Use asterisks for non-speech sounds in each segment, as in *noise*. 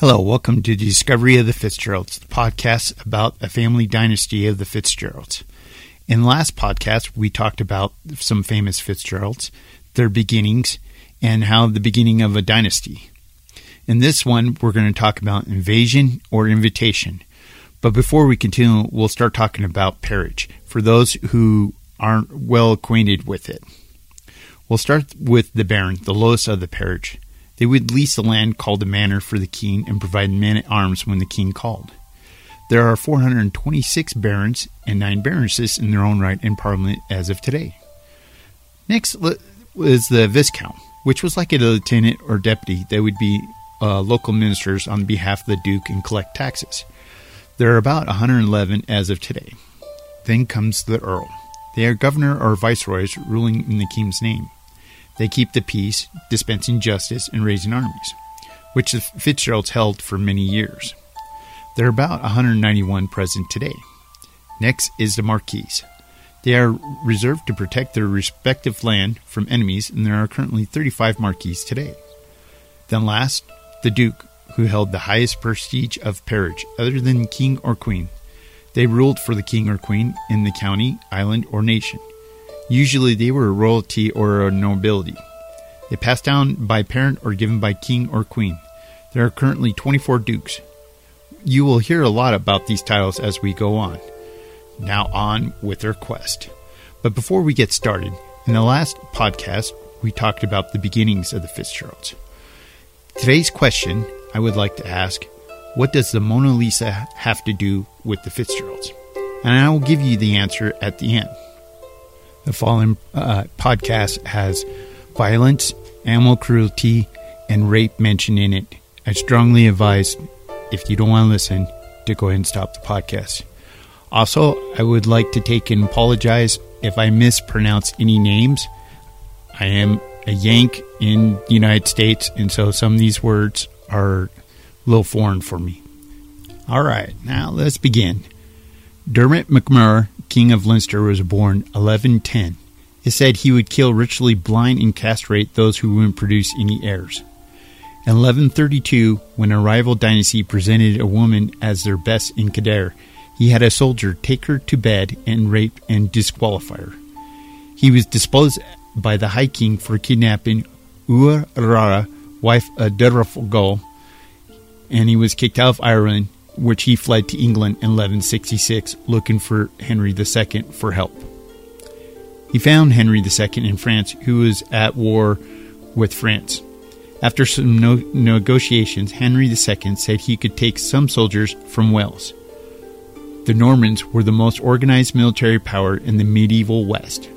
Hello, welcome to Discovery of the Fitzgeralds, the podcast about a family dynasty of the Fitzgeralds. In the last podcast, we talked about some famous Fitzgeralds, their beginnings, and how the beginning of a dynasty. In this one, we're going to talk about invasion or invitation. But before we continue, we'll start talking about peerage for those who aren't well acquainted with it. We'll start with the baron, the lowest of the peerage. They would lease the land called the manor for the king and provide men at arms when the king called. There are 426 barons and nine baronesses in their own right in Parliament as of today. Next was the viscount, which was like a lieutenant or deputy that would be uh, local ministers on behalf of the duke and collect taxes. There are about 111 as of today. Then comes the earl. They are governor or viceroys ruling in the king's name. They keep the peace, dispensing justice, and raising armies, which the Fitzgeralds held for many years. There are about 191 present today. Next is the Marquis. They are reserved to protect their respective land from enemies, and there are currently 35 Marquis today. Then last, the Duke, who held the highest prestige of peerage, other than king or queen. They ruled for the king or queen in the county, island, or nation. Usually they were royalty or a nobility. They passed down by parent or given by king or queen. There are currently 24 dukes. You will hear a lot about these titles as we go on. Now on with their quest. But before we get started, in the last podcast, we talked about the beginnings of the Fitzgeralds. Today's question I would like to ask what does the Mona Lisa have to do with the Fitzgeralds? And I will give you the answer at the end. The Fallen uh, podcast has violence, animal cruelty, and rape mentioned in it. I strongly advise, if you don't want to listen, to go ahead and stop the podcast. Also, I would like to take and apologize if I mispronounce any names. I am a Yank in the United States, and so some of these words are a little foreign for me. All right, now let's begin. Dermot McMurrough King of Leinster, was born 1110. It said he would kill ritually blind and castrate those who wouldn't produce any heirs. In 1132, when a rival dynasty presented a woman as their best in Kildare, he had a soldier take her to bed and rape and disqualify her. He was disposed by the High King for kidnapping Ua Rara, wife of Derfogol, and he was kicked out of Ireland which he fled to England in 1166 looking for Henry II for help. He found Henry II in France, who was at war with France. After some no- negotiations, Henry II said he could take some soldiers from Wales. The Normans were the most organized military power in the medieval West.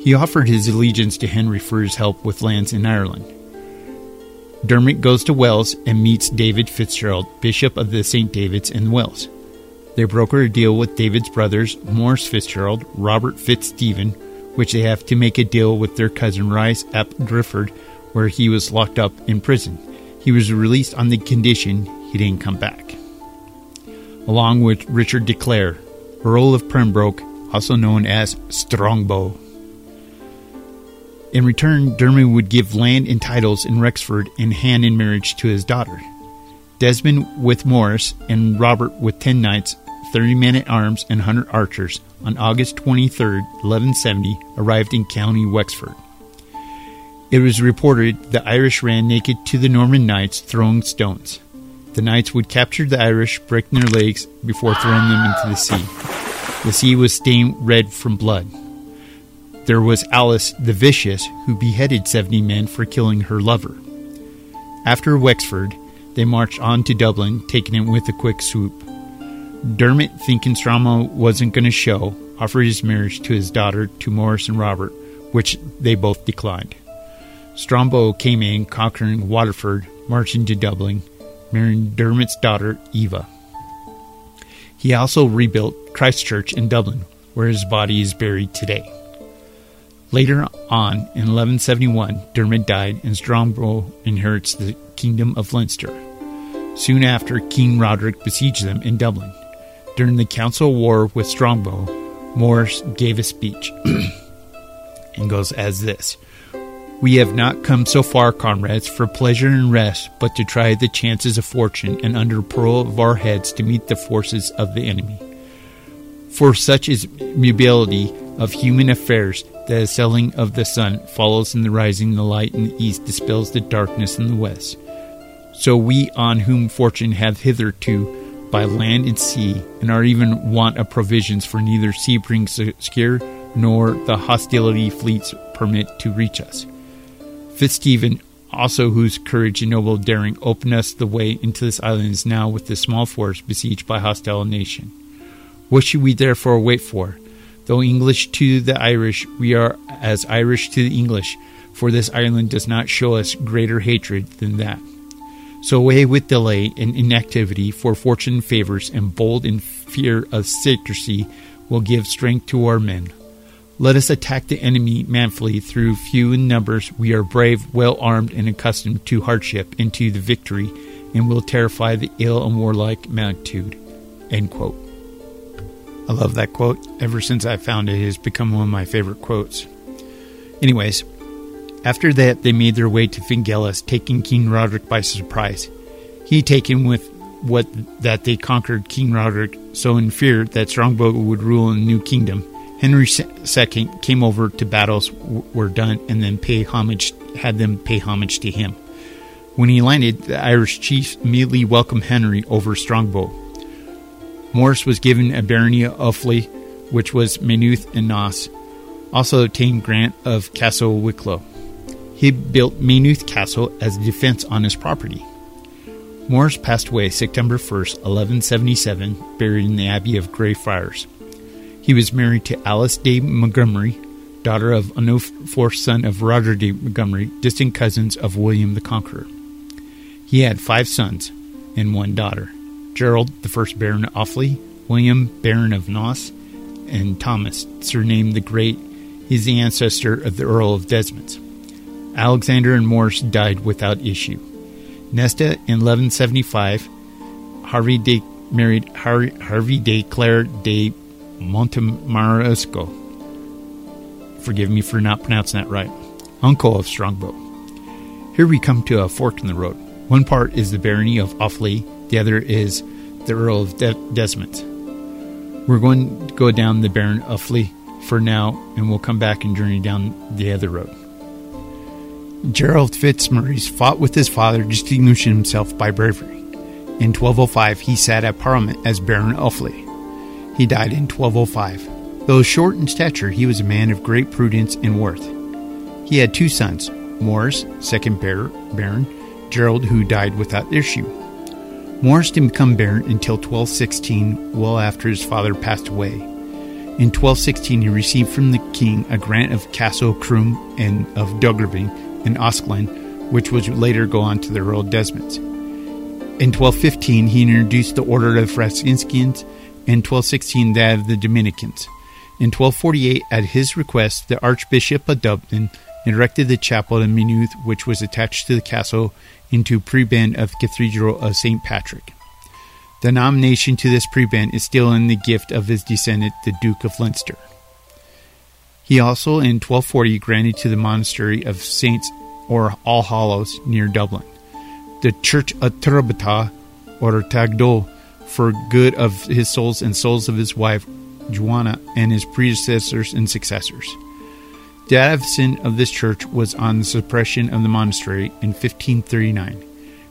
He offered his allegiance to Henry for his help with lands in Ireland. Dermot goes to Wales and meets David Fitzgerald, Bishop of the St. David's in Wales. They broker a deal with David's brothers, Morris Fitzgerald, Robert Fitzstephen, which they have to make a deal with their cousin Rice ap Drifford, where he was locked up in prison. He was released on the condition he didn't come back. Along with Richard de Clare, Earl of Pembroke, also known as Strongbow. In return, Dermot would give land and titles in Wexford and hand in marriage to his daughter. Desmond with Morris and Robert with 10 knights, 30 men at arms, and 100 archers on August 23, 1170, arrived in County Wexford. It was reported the Irish ran naked to the Norman knights, throwing stones. The knights would capture the Irish, breaking their legs before throwing them into the sea. The sea was stained red from blood. There was Alice the Vicious, who beheaded 70 men for killing her lover. After Wexford, they marched on to Dublin, taking it with a quick swoop. Dermot, thinking Strongbow wasn't going to show, offered his marriage to his daughter to Morris and Robert, which they both declined. Strongbow came in, conquering Waterford, marching to Dublin, marrying Dermot's daughter, Eva. He also rebuilt Christ Church in Dublin, where his body is buried today. Later on, in 1171, Dermot died and Strongbow inherits the kingdom of Leinster. Soon after, King Roderick besieged them in Dublin. During the council war with Strongbow, Morris gave a speech *clears throat* and goes as this We have not come so far, comrades, for pleasure and rest, but to try the chances of fortune, and under peril of our heads to meet the forces of the enemy. For such is mobility of human affairs the selling of the sun follows in the rising, the light in the east dispels the darkness in the west. So we on whom fortune hath hitherto by land and sea, and are even want of provisions, for neither sea brings secure, nor the hostility fleets permit to reach us. Fitzstephen, also whose courage and noble daring opened us the way into this island, is now with this small force besieged by hostile nation. What should we therefore wait for? Though English to the Irish, we are as Irish to the English, for this island does not show us greater hatred than that. So away with delay and inactivity, for fortune favors, and bold in fear of secrecy will give strength to our men. Let us attack the enemy manfully through few in numbers. We are brave, well armed, and accustomed to hardship and to the victory, and will terrify the ill and warlike multitude. End quote. I love that quote. Ever since I found it, it has become one of my favorite quotes. Anyways, after that, they made their way to Fingelis, taking King Roderick by surprise. He, taken with what that they conquered King Roderick, so in fear that Strongbow would rule in new kingdom, Henry II came over to battles were done and then pay homage had them pay homage to him. When he landed, the Irish chiefs immediately welcomed Henry over Strongbow. Maurice was given a barony of Offaly, which was Maynooth and Naas, also obtained grant of Castle Wicklow. He built Maynooth Castle as a defense on his property. Maurice passed away September 1st, 1177, buried in the Abbey of Greyfriars. He was married to Alice de Montgomery, daughter of a fourth son of Roger de Montgomery, distant cousins of William the Conqueror. He had five sons and one daughter Gerald, the first Baron of Offaly, William, Baron of Naas, and Thomas, surnamed the Great, is the ancestor of the Earl of Desmond. Alexander and Maurice died without issue. Nesta in 1175, Harvey de married Harvey, Harvey de Clare de Montemaresco. Forgive me for not pronouncing that right. Uncle of Strongbow. Here we come to a fork in the road. One part is the barony of Offaly, the other is the Earl of De- Desmond. We're going to go down the Baron Offaly for now, and we'll come back and journey down the other road. Gerald Fitzmaurice fought with his father, distinguishing himself by bravery. In 1205, he sat at Parliament as Baron Offaly. He died in 1205. Though short in stature, he was a man of great prudence and worth. He had two sons, Morris, second Baron, Gerald, who died without issue. Maurice didn't become Baron until 1216, well after his father passed away. In 1216, he received from the king a grant of Castle Crume and of Duggerby in Osklin, which would later go on to the Earl of Desmond. In 1215, he introduced the Order of the Franciscans in 1216 that of the Dominicans. In 1248, at his request, the Archbishop of Dublin erected the chapel in Maynooth, which was attached to the castle into prebend of the Cathedral of St. Patrick. The nomination to this prebend is still in the gift of his descendant, the Duke of Leinster. He also, in 1240, granted to the monastery of Saints or All Hallows near Dublin the Church of Turbata or Tagdol for good of his souls and souls of his wife Joanna and his predecessors and successors. The advocate of this church was on the suppression of the monastery in 1539,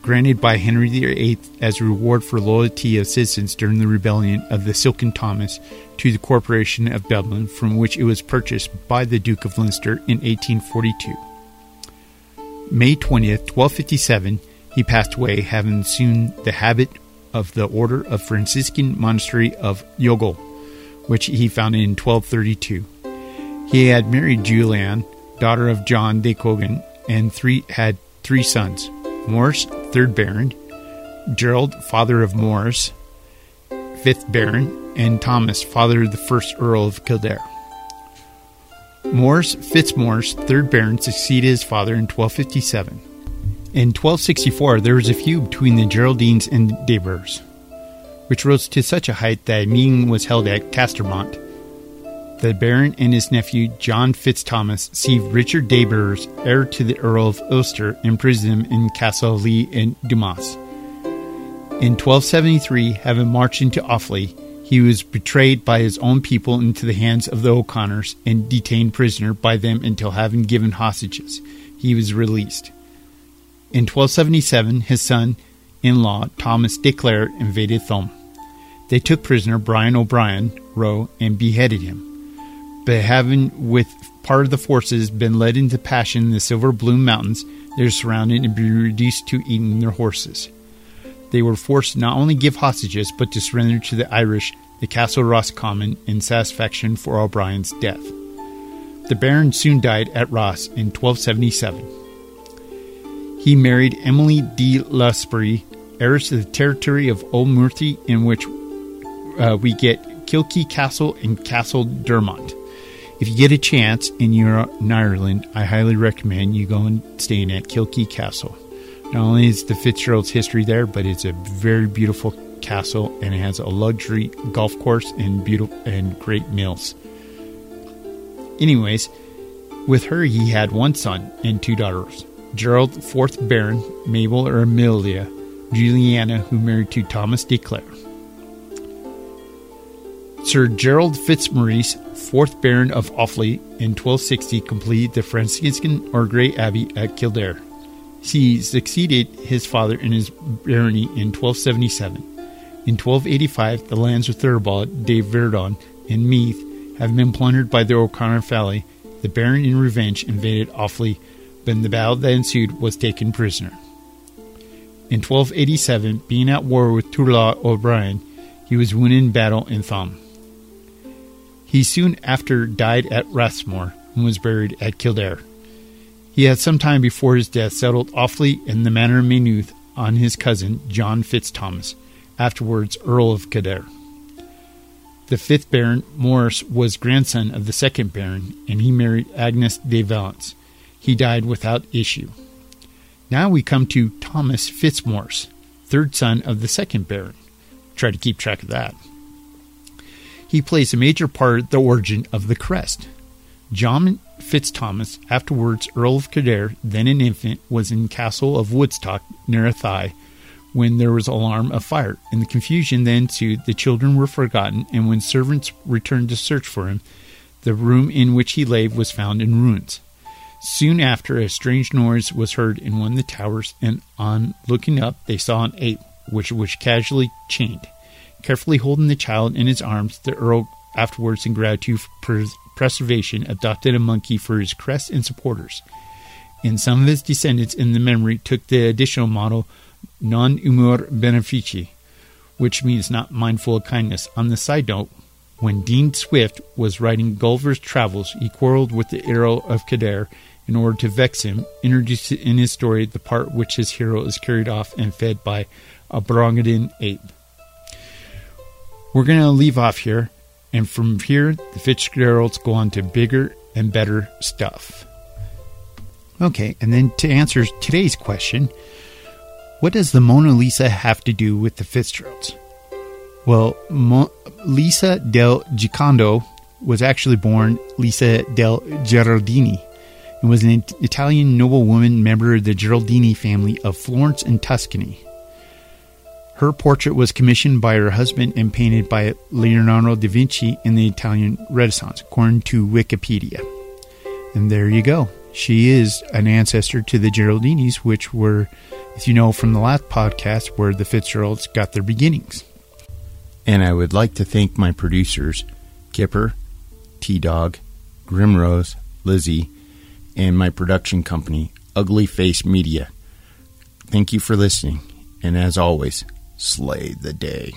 granted by Henry VIII as a reward for loyalty of citizens during the rebellion of the Silken Thomas to the Corporation of Dublin, from which it was purchased by the Duke of Leinster in 1842. May 20th, 1257, he passed away, having assumed the habit of the Order of Franciscan Monastery of Youghal, which he founded in 1232. He had married Julianne, daughter of John de Cogan, and three had three sons: Maurice, third Baron, Gerald, father of Maurice, fifth Baron, and Thomas, father of the first Earl of Kildare. Maurice Fitzmaurice, third Baron, succeeded his father in 1257. In 1264, there was a feud between the Geraldines and De Burghs, which rose to such a height that a meeting was held at Castermont. The Baron and his nephew John Fitzthomas see Richard Burgh, heir to the Earl of Ulster, imprison him in Castle Lee in Dumas. In 1273, having marched into Offaly, he was betrayed by his own people into the hands of the O'Connors and detained prisoner by them until having given hostages. He was released. In 1277, his son in law, Thomas de Clare, invaded Thom. They took prisoner Brian O'Brien, Roe, and beheaded him. But having, with part of the forces, been led into passion in the Slieve Bloom Mountains, they were surrounded and be reduced to eating their horses. They were forced not only to give hostages, but to surrender to the Irish the Castle Roscommon in satisfaction for O'Brien's death. The Baron soon died at Ross in 1277. He married Emily de Lasprey, heiress to the territory of Old Murthy, in which uh, we get Kilkea Castle and Castle Dermot. If you get a chance and you're in Ireland, I highly recommend you go and staying at Kilkea Castle. Not only is the Fitzgerald's history there, but it's a very beautiful castle and it has a luxury golf course and beautiful and great meals. Anyways, with her he had one son and two daughters. Gerald, fourth Baron, Mabel or Amelia, Juliana, who married to Thomas de Clare. Sir Gerald Fitzmaurice, fourth Baron of Offaly, in 1260 completed the Franciscan or Grey Abbey at Kildare. He succeeded his father in his barony in 1277. In 1285, the lands of Theobald de Verdon and Meath having been plundered by the O'Connor family, the Baron in revenge invaded Offaly, but in the battle that ensued was taken prisoner. In 1287, being at war with Turlough O'Brien, he was wounded in battle in Thom. He soon after died at Rathmore and was buried at Kildare. He had some time before his death settled Offaly in the manor of Maynooth on his cousin John Fitzthomas, afterwards Earl of Kildare. The fifth Baron, Morris, was grandson of the second Baron, and he married Agnes de Valence. He died without issue. Now we come to Thomas Fitzmaurice, third son of the second Baron. Try to keep track of that. He plays a major part in the origin of the crest. John Fitzthomas, afterwards Earl of Kildare, then an infant, was in Castle of Woodstock near Athy when there was alarm of fire. In the confusion that ensued, the children were forgotten, and when servants returned to search for him, the room in which he lay was found in ruins. Soon after, a strange noise was heard in one of the towers, and on looking up, they saw an ape, which was casually chained. Carefully holding the child in his arms, the earl, afterwards in gratitude for preservation, adopted a monkey for his crest and supporters. And some of his descendants in the memory took the additional motto non humor benefici, which means not mindful of kindness. On the side note, when Dean Swift was writing Gulliver's Travels, he quarreled with the Earl of Kildare in order to vex him, introduced in his story the part which his hero is carried off and fed by a Brongadin ape. We're going to leave off here, and from here, the Fitzgeralds go on to bigger and better stuff. Okay, and then to answer today's question, what does the Mona Lisa have to do with the Fitzgeralds? Well, Mo- Lisa del Giocondo was actually born Lisa del Geraldini and was an Italian noblewoman member of the Geraldini family of Florence and Tuscany. Her portrait was commissioned by her husband and painted by Leonardo da Vinci in the Italian Renaissance, according to Wikipedia. And there you go. She is an ancestor to the Geraldinis, which were, if you know from the last podcast, where the Fitzgeralds got their beginnings. And I would like to thank my producers, Kipper, T Dog, Grimrose, Lizzie, and my production company, Ugly Face Media. Thank you for listening, and as always, slay the day.